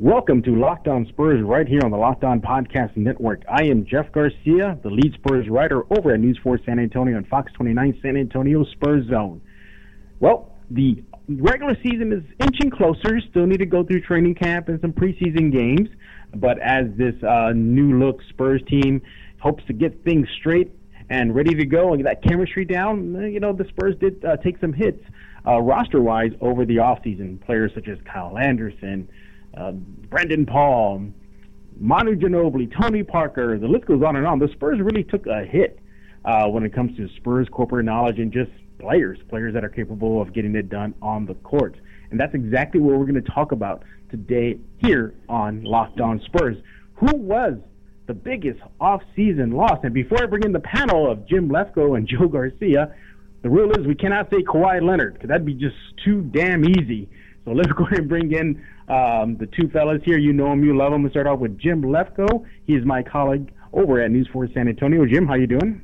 Welcome to Locked On Spurs right here on the Locked On Podcast Network. I am Jeff Garcia, the lead Spurs writer over at News 4 San Antonio and Fox 29 San Antonio Spurs Zone. Well, the regular season is inching closer. Still need to go through training camp and some preseason games. But as this uh, new look Spurs team hopes to get things straight and ready to go and get that chemistry down, you know, the Spurs did uh, take some hits uh, roster wise over the offseason. Players such as Kyle Anderson, uh, Brandon Paul, Manu Ginobili, Tony Parker, the list goes on and on. The Spurs really took a hit uh, when it comes to Spurs corporate knowledge and just players, players that are capable of getting it done on the court. And that's exactly what we're going to talk about today here on Locked On Spurs. Who was the biggest off-season loss? And before I bring in the panel of Jim Lefkoe and Joe Garcia, the rule is we cannot say Kawhi Leonard because that'd be just too damn easy. So let's go ahead and bring in um, the two fellas here. You know them, you love them. We start off with Jim Lefkoe. He is my colleague over at News 4 San Antonio. Jim, how you doing?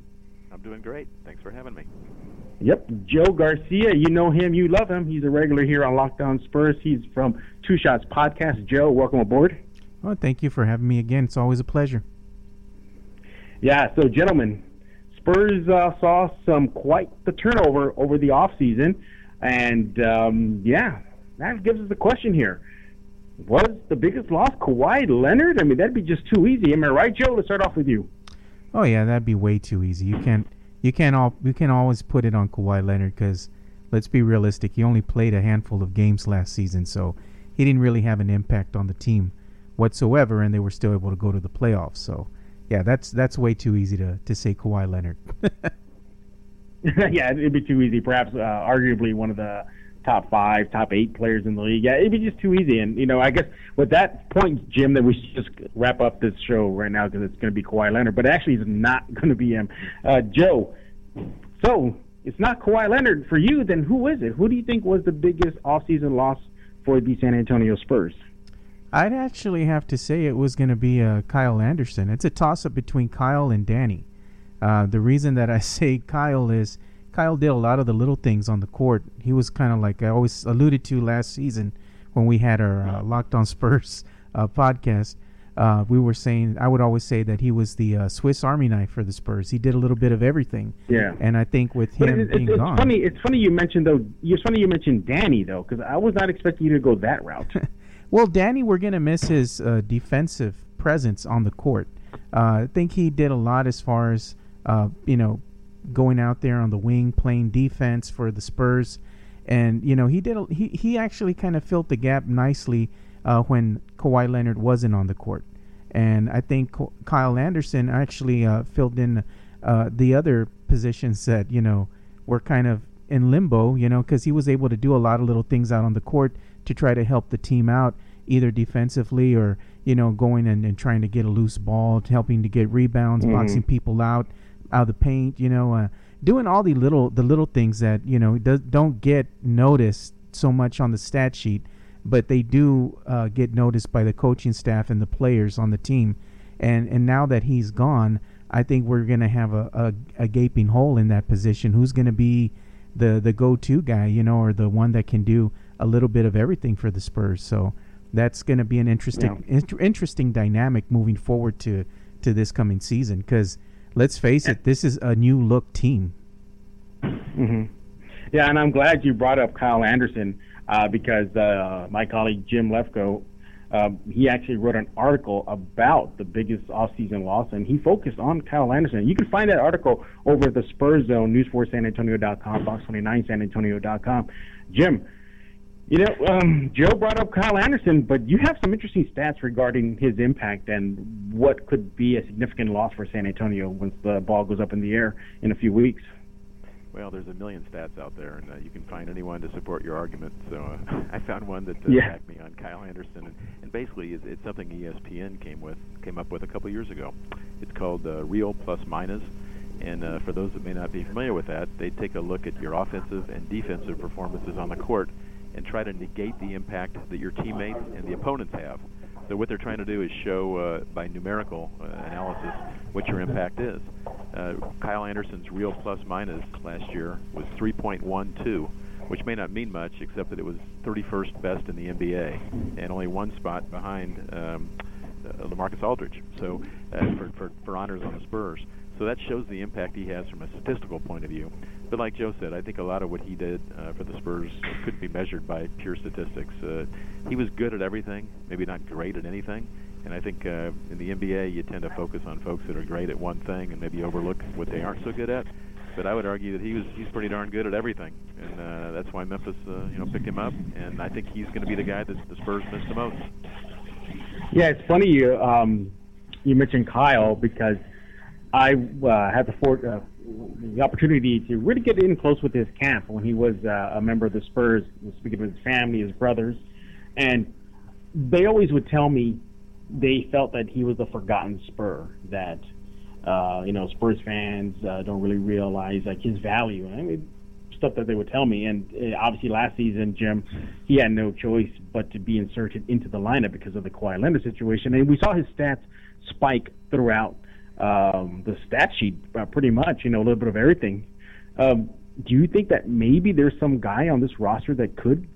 I'm doing great. Thanks for having me. Yep, Joe Garcia. You know him, you love him. He's a regular here on Locked On Spurs. He's from Two Shots Podcast. Joe, welcome aboard. Oh, thank you for having me again. It's always a pleasure. Yeah, so gentlemen, Spurs uh, saw some quite the turnover over the off season, and um, yeah, that gives us the question here: Was the biggest loss Kawhi Leonard? I mean, that'd be just too easy. Am I right, Joe? Let's start off with you. Oh yeah, that'd be way too easy. You can't, you can't all, you can always put it on Kawhi Leonard because, let's be realistic, he only played a handful of games last season, so he didn't really have an impact on the team whatsoever, and they were still able to go to the playoffs. So yeah, that's that's way too easy to to say Kawhi Leonard. yeah, it'd be too easy. Perhaps, uh, arguably one of the top five, top eight players in the league. Yeah, it'd be just too easy. And you know, I guess with that point, Jim, that we should just wrap up this show right now because it's going to be Kawhi Leonard. But actually, it's not going to be him. Uh, Joe, so it's not Kawhi Leonard for you. Then who is it? Who do you think was the biggest offseason loss for the San Antonio Spurs? I'd actually have to say it was going to be uh, Kyle Anderson. It's a toss up between Kyle and Danny. Uh, the reason that I say Kyle is Kyle did a lot of the little things on the court. He was kind of like I always alluded to last season when we had our uh, Locked On Spurs uh, podcast. Uh, we were saying I would always say that he was the uh, Swiss Army knife for the Spurs. He did a little bit of everything. Yeah. And I think with him it, being it's gone, funny. It's funny you mentioned though. It's funny you mentioned Danny though, because I was not expecting you to go that route. Well, Danny, we're going to miss his uh, defensive presence on the court. Uh, I think he did a lot as far as, uh, you know, going out there on the wing, playing defense for the Spurs. And, you know, he did. A, he, he actually kind of filled the gap nicely uh, when Kawhi Leonard wasn't on the court. And I think Kyle Anderson actually uh, filled in uh, the other positions that, you know, were kind of in limbo, you know, because he was able to do a lot of little things out on the court to try to help the team out, either defensively or you know going and, and trying to get a loose ball, helping to get rebounds, mm-hmm. boxing people out out of the paint. You know, uh, doing all the little the little things that you know does, don't get noticed so much on the stat sheet, but they do uh, get noticed by the coaching staff and the players on the team. And and now that he's gone, I think we're going to have a, a, a, gaping hole in that position. Who's going to be the the go to guy, you know, or the one that can do a little bit of everything for the Spurs. So that's going to be an interesting yeah. inter- interesting dynamic moving forward to to this coming season. Because let's face it, this is a new look team. Mm-hmm. Yeah, and I'm glad you brought up Kyle Anderson uh, because uh, my colleague Jim Lefkoe. Um, he actually wrote an article about the biggest offseason loss, and he focused on Kyle Anderson. You can find that article over at the Spurs Zone, news4sanantonio.com, fox29sanantonio.com. Jim, you know, um, Joe brought up Kyle Anderson, but you have some interesting stats regarding his impact and what could be a significant loss for San Antonio once the ball goes up in the air in a few weeks. Well, there's a million stats out there, and uh, you can find anyone to support your argument. So uh, I found one that uh, yeah. backed me on Kyle Anderson, and, and basically it's, it's something ESPN came with came up with a couple years ago. It's called uh, Real Plus Minus, and uh, for those that may not be familiar with that, they take a look at your offensive and defensive performances on the court and try to negate the impact that your teammates and the opponents have. So what they're trying to do is show uh, by numerical uh, analysis what your impact is. Uh, Kyle Anderson's real plus minus last year was 3.12, which may not mean much, except that it was 31st best in the NBA and only one spot behind um, uh, LaMarcus Aldridge. So uh, for, for for honors on the Spurs. So that shows the impact he has from a statistical point of view. But like Joe said, I think a lot of what he did uh, for the Spurs couldn't be measured by pure statistics. Uh, he was good at everything, maybe not great at anything. And I think uh, in the NBA, you tend to focus on folks that are great at one thing and maybe overlook what they aren't so good at. But I would argue that he was he's pretty darn good at everything, and uh, that's why Memphis, uh, you know, picked him up. And I think he's going to be the guy that the Spurs miss the most. Yeah, it's funny you um, you mentioned Kyle because I uh, had the, for, uh, the opportunity to really get in close with his camp when he was uh, a member of the Spurs, speaking of his family, his brothers, and they always would tell me they felt that he was a forgotten Spur, that uh, you know Spurs fans uh, don't really realize like his value. I mean, stuff that they would tell me. And uh, obviously, last season, Jim, he had no choice but to be inserted into the lineup because of the Kawhi Leonard situation, and we saw his stats spike throughout um, the stat sheet uh, pretty much, you know, a little bit of everything. Um, do you think that maybe there's some guy on this roster that could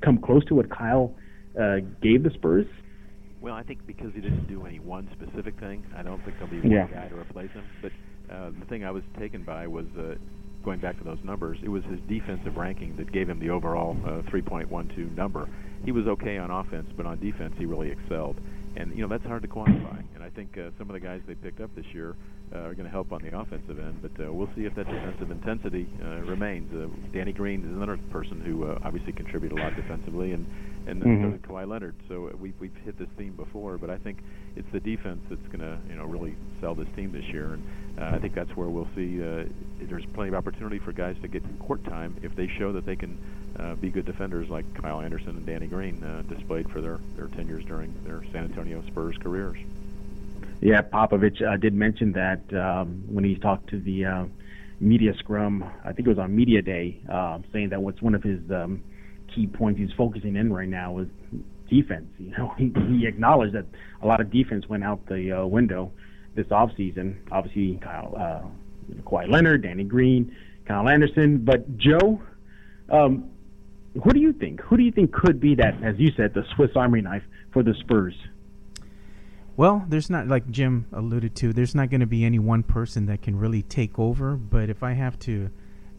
come close to what Kyle uh, gave the Spurs? Well, I think because he didn't do any one specific thing, I don't think there'll be one yeah. guy to replace him. But uh, the thing I was taken by was uh, going back to those numbers. It was his defensive ranking that gave him the overall uh, 3.12 number. He was okay on offense, but on defense he really excelled and you know that's hard to quantify. And I think uh, some of the guys they picked up this year uh, are going to help on the offensive end, but uh, we'll see if that defensive intensity uh, remains. Uh, Danny Green is another person who uh, obviously contributed a lot defensively, and and mm-hmm. so Kawhi Leonard. So we've we've hit this theme before, but I think it's the defense that's going to you know really sell this team this year, and uh, I think that's where we'll see. Uh, there's plenty of opportunity for guys to get court time if they show that they can uh, be good defenders like Kyle Anderson and Danny Green uh, displayed for their their tenures during their San Antonio Spurs careers. Yeah, Popovich uh, did mention that um, when he talked to the uh, media scrum. I think it was on media day, uh, saying that what's one of his um, key points he's focusing in right now is defense. You know, he, he acknowledged that a lot of defense went out the uh, window this offseason. Obviously, Kyle, uh, Kawhi Leonard, Danny Green, Kyle Anderson, but Joe. Um, who do you think? Who do you think could be that, as you said, the Swiss Army knife for the Spurs? Well, there's not like Jim alluded to. There's not going to be any one person that can really take over. But if I have to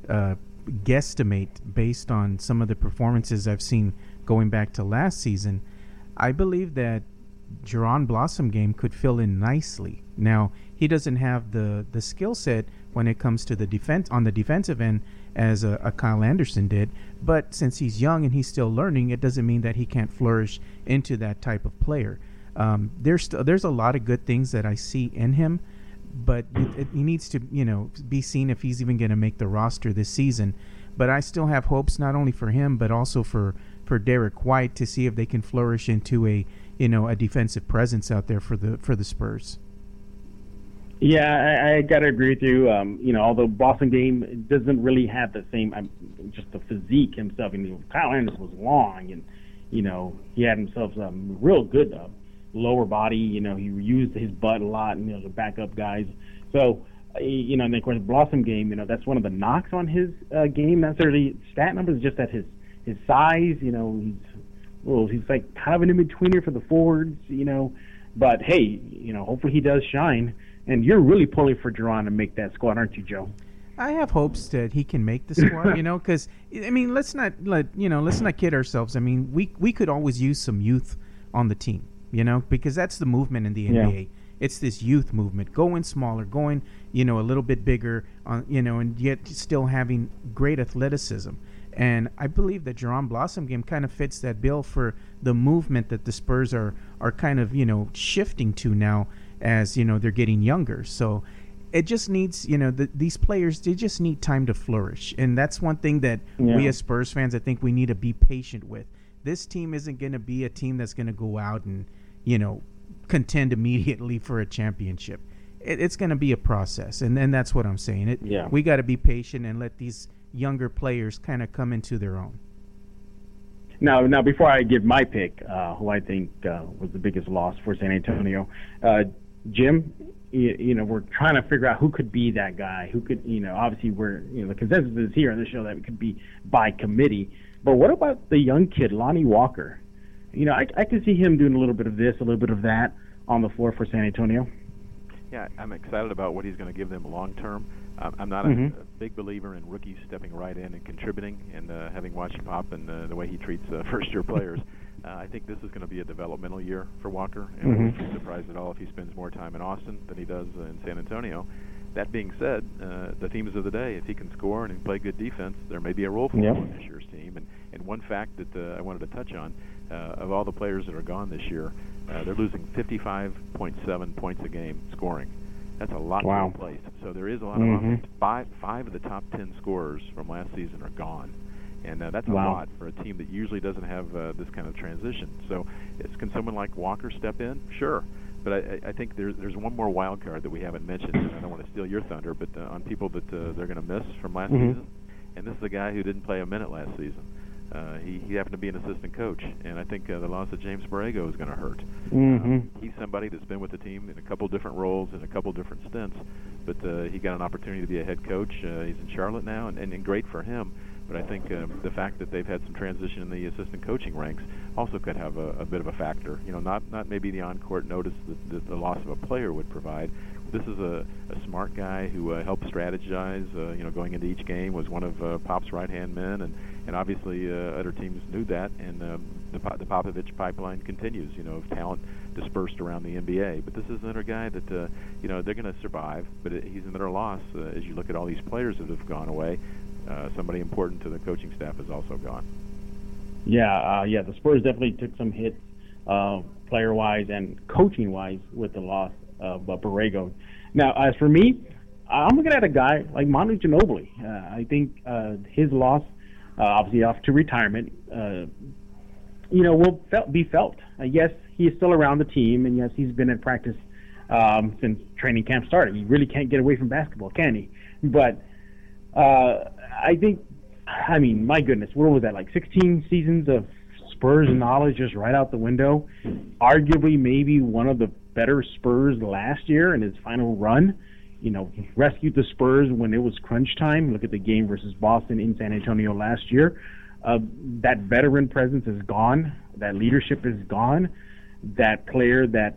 uh, guesstimate based on some of the performances I've seen going back to last season, I believe that Jaron Blossomgame could fill in nicely. Now he doesn't have the the skill set when it comes to the defense on the defensive end as a, a, Kyle Anderson did. But since he's young and he's still learning, it doesn't mean that he can't flourish into that type of player. Um, there's st- there's a lot of good things that I see in him, but it, it, he needs to you know be seen if he's even going to make the roster this season. But I still have hopes not only for him but also for for Derrick White to see if they can flourish into a you know a defensive presence out there for the for the Spurs. Yeah, I, I gotta agree with you. Um, you know, although Blossomgame doesn't really have the same, um, just the physique himself. I mean, Kyle Anderson was long, and you know, he had himself some real good uh, lower body. You know, he used his butt a lot, and you know, to back up guys. So, uh, you know, and then of course, Blossomgame. You know, that's one of the knocks on his uh, game. Not necessarily stat numbers, just that his his size. You know, he's well, he's like kind of an in betweener for the forwards. You know, but hey, you know, hopefully he does shine. And you're really pulling for Jaron to make that squad, aren't you, Joe? I have hopes that he can make the squad. you know, because I mean, let's not let you know, let's not kid ourselves. I mean, we we could always use some youth on the team. You know, because that's the movement in the NBA. Yeah. It's this youth movement, going smaller, going you know a little bit bigger, on you know, and yet still having great athleticism. And I believe that Jaron Blossomgame kind of fits that bill for the movement that the Spurs are are kind of you know shifting to now as you know they're getting younger. So it just needs you know the, these players they just need time to flourish, and that's one thing that yeah. we as Spurs fans I think we need to be patient with. This team isn't going to be a team that's going to go out and you know contend immediately for a championship. It, it's going to be a process, and then that's what I'm saying. It, yeah. we got to be patient and let these younger players kind of come into their own. Now, now before I give my pick, uh, who I think uh, was the biggest loss for San Antonio, uh, Jim, you, you know we're trying to figure out who could be that guy. Who could you know obviously we're you know the consensus is here on the show that it could be by committee. But what about the young kid Lonnie Walker? You know I I could see him doing a little bit of this, a little bit of that on the floor for San Antonio. Yeah, I'm excited about what he's going to give them long term. Um, I'm not mm-hmm. a, a big believer in rookies stepping right in and contributing, and uh, having watched Pop and uh, the way he treats uh, first-year players. Uh, I think this is going to be a developmental year for Walker, and mm-hmm. I wouldn't be surprised at all if he spends more time in Austin than he does uh, in San Antonio. That being said, uh, the themes of the day, if he can score and play good defense, there may be a role for yep. him on this year's team. And, and one fact that uh, I wanted to touch on, uh, of all the players that are gone this year, uh, they're losing 55.7 points a game scoring. That's a lot wow. to replace. So there is a lot mm-hmm. of offense. Five, five of the top 10 scorers from last season are gone. And uh, that's a wow. lot for a team that usually doesn't have uh, this kind of transition. So, it's, can someone like Walker step in? Sure. But I, I think there's there's one more wild card that we haven't mentioned, and I don't want to steal your thunder, but uh, on people that uh, they're going to miss from last mm-hmm. season, and this is a guy who didn't play a minute last season. Uh, he, he happened to be an assistant coach, and I think uh, the loss of James Borrego is going to hurt. Mm-hmm. Uh, he's somebody that's been with the team in a couple different roles in a couple different stints, but uh, he got an opportunity to be a head coach. Uh, he's in Charlotte now, and, and, and great for him. But I think um, the fact that they've had some transition in the assistant coaching ranks also could have a, a bit of a factor. You know, not not maybe the on-court notice that, that the loss of a player would provide. This is a, a smart guy who uh, helped strategize. Uh, you know, going into each game was one of uh, Pop's right-hand men, and and obviously uh, other teams knew that. And um, the the Popovich pipeline continues. You know, of talent dispersed around the NBA. But this is another guy that uh, you know they're going to survive. But it, he's another loss uh, as you look at all these players that have gone away. Uh, somebody important to the coaching staff is also gone. Yeah, uh, yeah. The Spurs definitely took some hits, uh, player-wise and coaching-wise, with the loss of uh, Borrego. Now, as for me, I'm looking at a guy like Manu Ginobili. Uh, I think uh, his loss, uh, obviously off to retirement, you know, will felt, be felt. Yes, he is still around the team, and yes, he's been in practice um, since training camp started. He really can't get away from basketball, can he? But uh, I think, I mean, my goodness, what was that, like 16 seasons of Spurs knowledge just right out the window? Arguably, maybe one of the better Spurs last year in his final run. You know, rescued the Spurs when it was crunch time. Look at the game versus Boston in San Antonio last year. Uh, that veteran presence is gone. That leadership is gone. That player that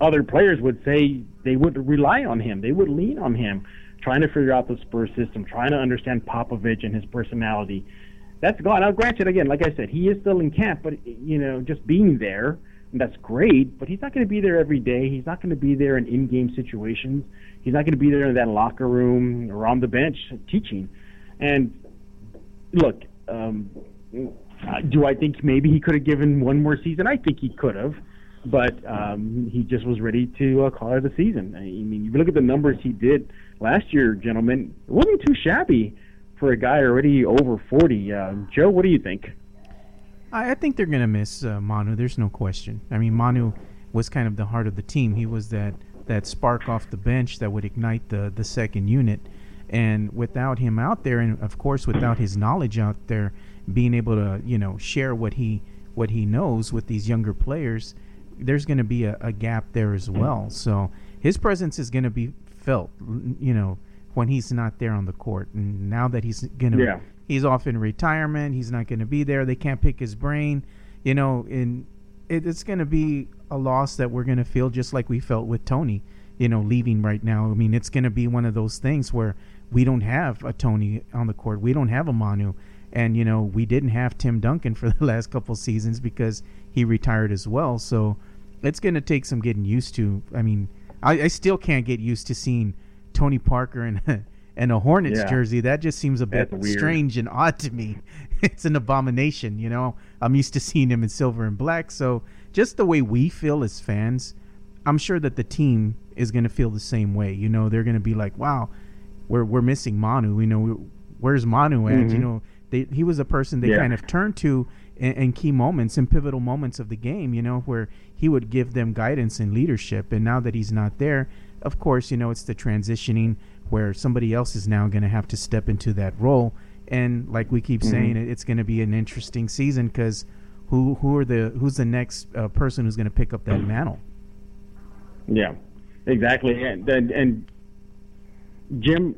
other players would say they would rely on him. They would lean on him trying to figure out the Spurs system, trying to understand Popovich and his personality. That's gone. Now, granted, again, like I said, he is still in camp, but you know, just being there, that's great. But he's not going to be there every day. He's not going to be there in in-game situations. He's not going to be there in that locker room or on the bench teaching. And look, um, do I think maybe he could have given one more season? I think he could have but um, he just was ready to uh, call it a season. I mean, you look at the numbers he did last year, gentlemen. It wasn't too shabby for a guy already over 40. Uh, Joe, what do you think? I, I think they're going to miss uh, Manu. There's no question. I mean, Manu was kind of the heart of the team. He was that that spark off the bench that would ignite the the second unit. And without him out there, and of course without his knowledge out there, being able to you know share what he what he knows with these younger players, there's going to be a, a, gap there as well. So his presence is going to be felt, you know, when he's not there on the court. And now that he's going to, yeah. he's off in retirement, he's not going to be there. They can't pick his brain, you know, and it, it's going to be a loss that we're going to feel just like we felt with Tony, you know, leaving right now. I mean, it's going to be one of those things where we don't have a Tony on the court, we don't have a Manu. And you know we didn't have Tim Duncan for the last couple seasons because he retired as well. So it's going to take some getting used to. I mean, I, I, still can't get used to seeing Tony Parker in and a Hornets yeah. jersey. That just seems a bit strange and odd to me. It's an abomination, you know. I'm used to seeing him in silver and black. So just the way we feel as fans, I'm sure that the team is going to feel the same way. You know, they're going to be like, "Wow, we're we're missing Manu. You know, where's Manu at? Mm-hmm. You know." They, he was a person they yeah. kind of turned to in, in, key moments and pivotal moments of the game, you know, where he would give them guidance and leadership. And now that he's not there, of course, you know, it's the transitioning where somebody else is now going to have to step into that role. And like we keep mm-hmm. saying, it's going to be an interesting season because who who are the who's the next uh, person who's going to pick up that mantle? Yeah. Exactly, and and, and Jim,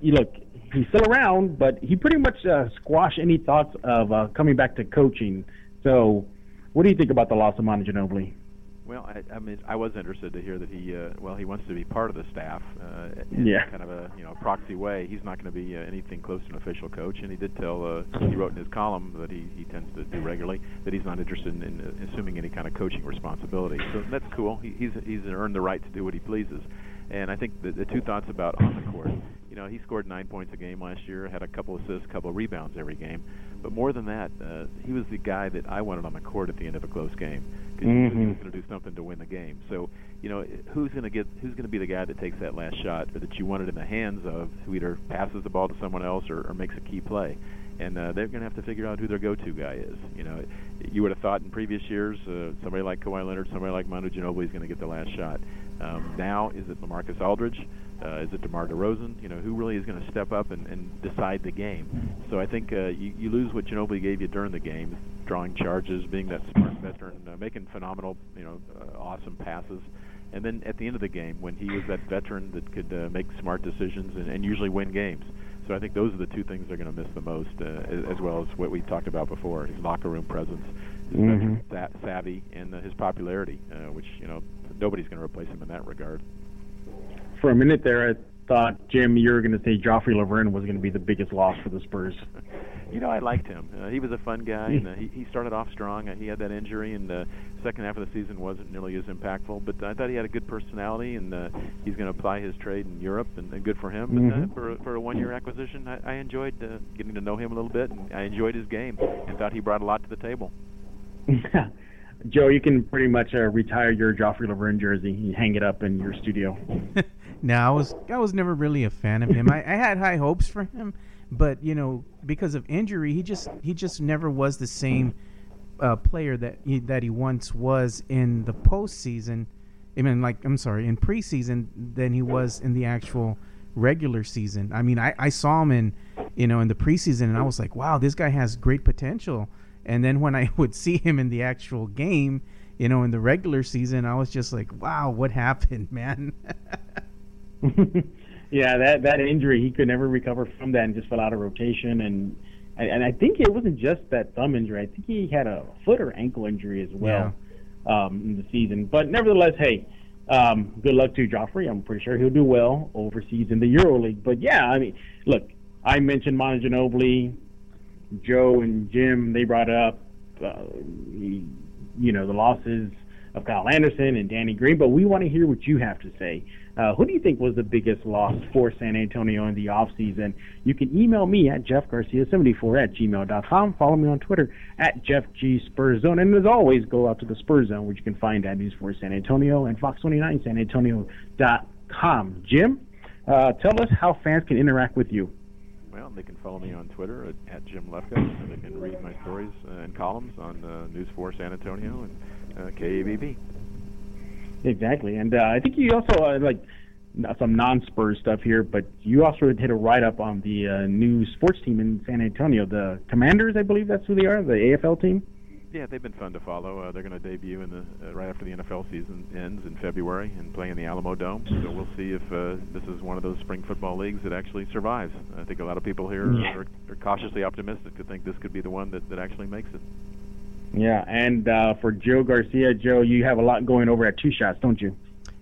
you look, he's still around, but he pretty much uh, squashed any thoughts of uh, coming back to coaching. So, what do you think about the loss of Manu Ginobili? Well, I, I mean, I was interested to hear that he, uh, well, he wants to be part of the staff uh, in yeah. kind of a you know proxy way. He's not going to be uh, anything close to an official coach, and he did tell, uh, he wrote in his column that he, he tends to do regularly that he's not interested in, in uh, assuming any kind of coaching responsibility. So that's cool. He, he's he's earned the right to do what he pleases, and I think the, the two thoughts about on the court. Know, he scored nine points a game last year, had a couple assists, a couple rebounds every game. But more than that, uh, he was the guy that I wanted on the court at the end of a close game because mm-hmm. he was going to do something to win the game. So, you know, who's going to get who's going to be the guy that takes that last shot or that you want it in the hands of, who either passes the ball to someone else or, or makes a key play. And uh, they're going to have to figure out who their go-to guy is. You know, you would have thought in previous years uh, somebody like Kawhi Leonard, somebody like Manu Ginobili is going to get the last shot. Um, now, is it LaMarcus Aldridge? Uh, is it DeMar DeRozan? You know, who really is going to step up and, and decide the game? So I think uh, you, you lose what Ginobili gave you during the game, drawing charges, being that smart veteran, uh, making phenomenal, you know, uh, awesome passes. And then at the end of the game, when he was that veteran that could uh, make smart decisions and, and usually win games. So I think those are the two things they're going to miss the most, uh, as, as well as what we talked about before: his locker room presence, his mm-hmm. veteran savvy, and uh, his popularity, uh, which you know nobody's going to replace him in that regard for a minute there, I thought Jim, you were going to say Joffrey Lauvergne was going to be the biggest loss for the Spurs. You know, I liked him. Uh, he was a fun guy, and uh, he he started off strong. Uh, he had that injury, and the second half of the season wasn't nearly as impactful. But I thought he had a good personality, and uh, he's going to apply his trade in Europe, and, and good for him. But mm-hmm. uh, for for a one-year acquisition, I, I enjoyed uh, getting to know him a little bit, and I enjoyed his game, and thought he brought a lot to the table. Joe, you can pretty much uh, retire your Joffrey Lauvergne jersey. You hang it up in your studio. no, I was I was never really a fan of him. I, I had high hopes for him, but you know, because of injury, he just he just never was the same uh, player that he, that he once was in the postseason. I mean, like I'm sorry, in preseason than he was in the actual regular season. I mean, I, I saw him in you know in the preseason, and I was like, wow, this guy has great potential. And then when I would see him in the actual game, you know, in the regular season, I was just like, wow, what happened, man? yeah, that that injury, he could never recover from that and just fell out of rotation. And and I think it wasn't just that thumb injury. I think he had a foot or ankle injury as well yeah. um, in the season. But nevertheless, hey, um, good luck to Joffrey. I'm pretty sure he'll do well overseas in the EuroLeague. But yeah, I mean, look, I mentioned Manu Ginobili, Joe and Jim. They brought up, uh, you know, the losses of Kyle Anderson and Danny Green. But we want to hear what you have to say. Uh, who do you think was the biggest loss for San Antonio in the offseason? You can email me at jeffgarcia74 at gmail.com. Follow me on Twitter at jeffgspurzone. And as always, go out to the Spurs Zone, which you can find at News 4 San Antonio and Fox29sanantonio.com. Jim, uh, tell us how fans can interact with you. Well, they can follow me on Twitter at, at Jim and they can read my stories and columns on uh, News 4 San Antonio and uh, KABB. Exactly, and uh, I think you also uh, like some non-Spurs stuff here, but you also did a write-up on the uh, new sports team in San Antonio, the Commanders, I believe that's who they are, the AFL team. Yeah, they've been fun to follow. Uh, they're going to debut in the uh, right after the NFL season ends in February and play in the Alamodome. So we'll see if uh, this is one of those spring football leagues that actually survives. I think a lot of people here yeah. are, are cautiously optimistic to think this could be the one that, that actually makes it. Yeah, and uh, for Joe Garcia, Joe, you have a lot going over at Two Shots, don't you?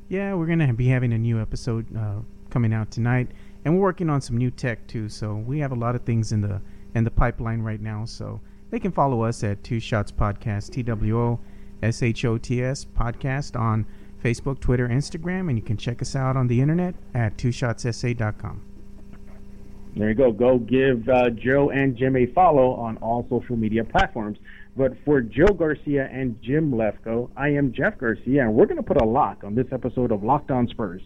Yeah, we're going to be having a new episode uh, coming out tonight, and we're working on some new tech too. So we have a lot of things in the in the pipeline right now. So they can follow us at Two Shots Podcast, T W O S H O T S Podcast on Facebook, Twitter, Instagram, and you can check us out on the internet at twoshotssa.com. There you go. Go give uh, Joe and Jim a follow on all social media platforms. But for Joe Garcia and Jim Lefkoe, I am Jeff Garcia, and we're going to put a lock on this episode of Locked On Spurs.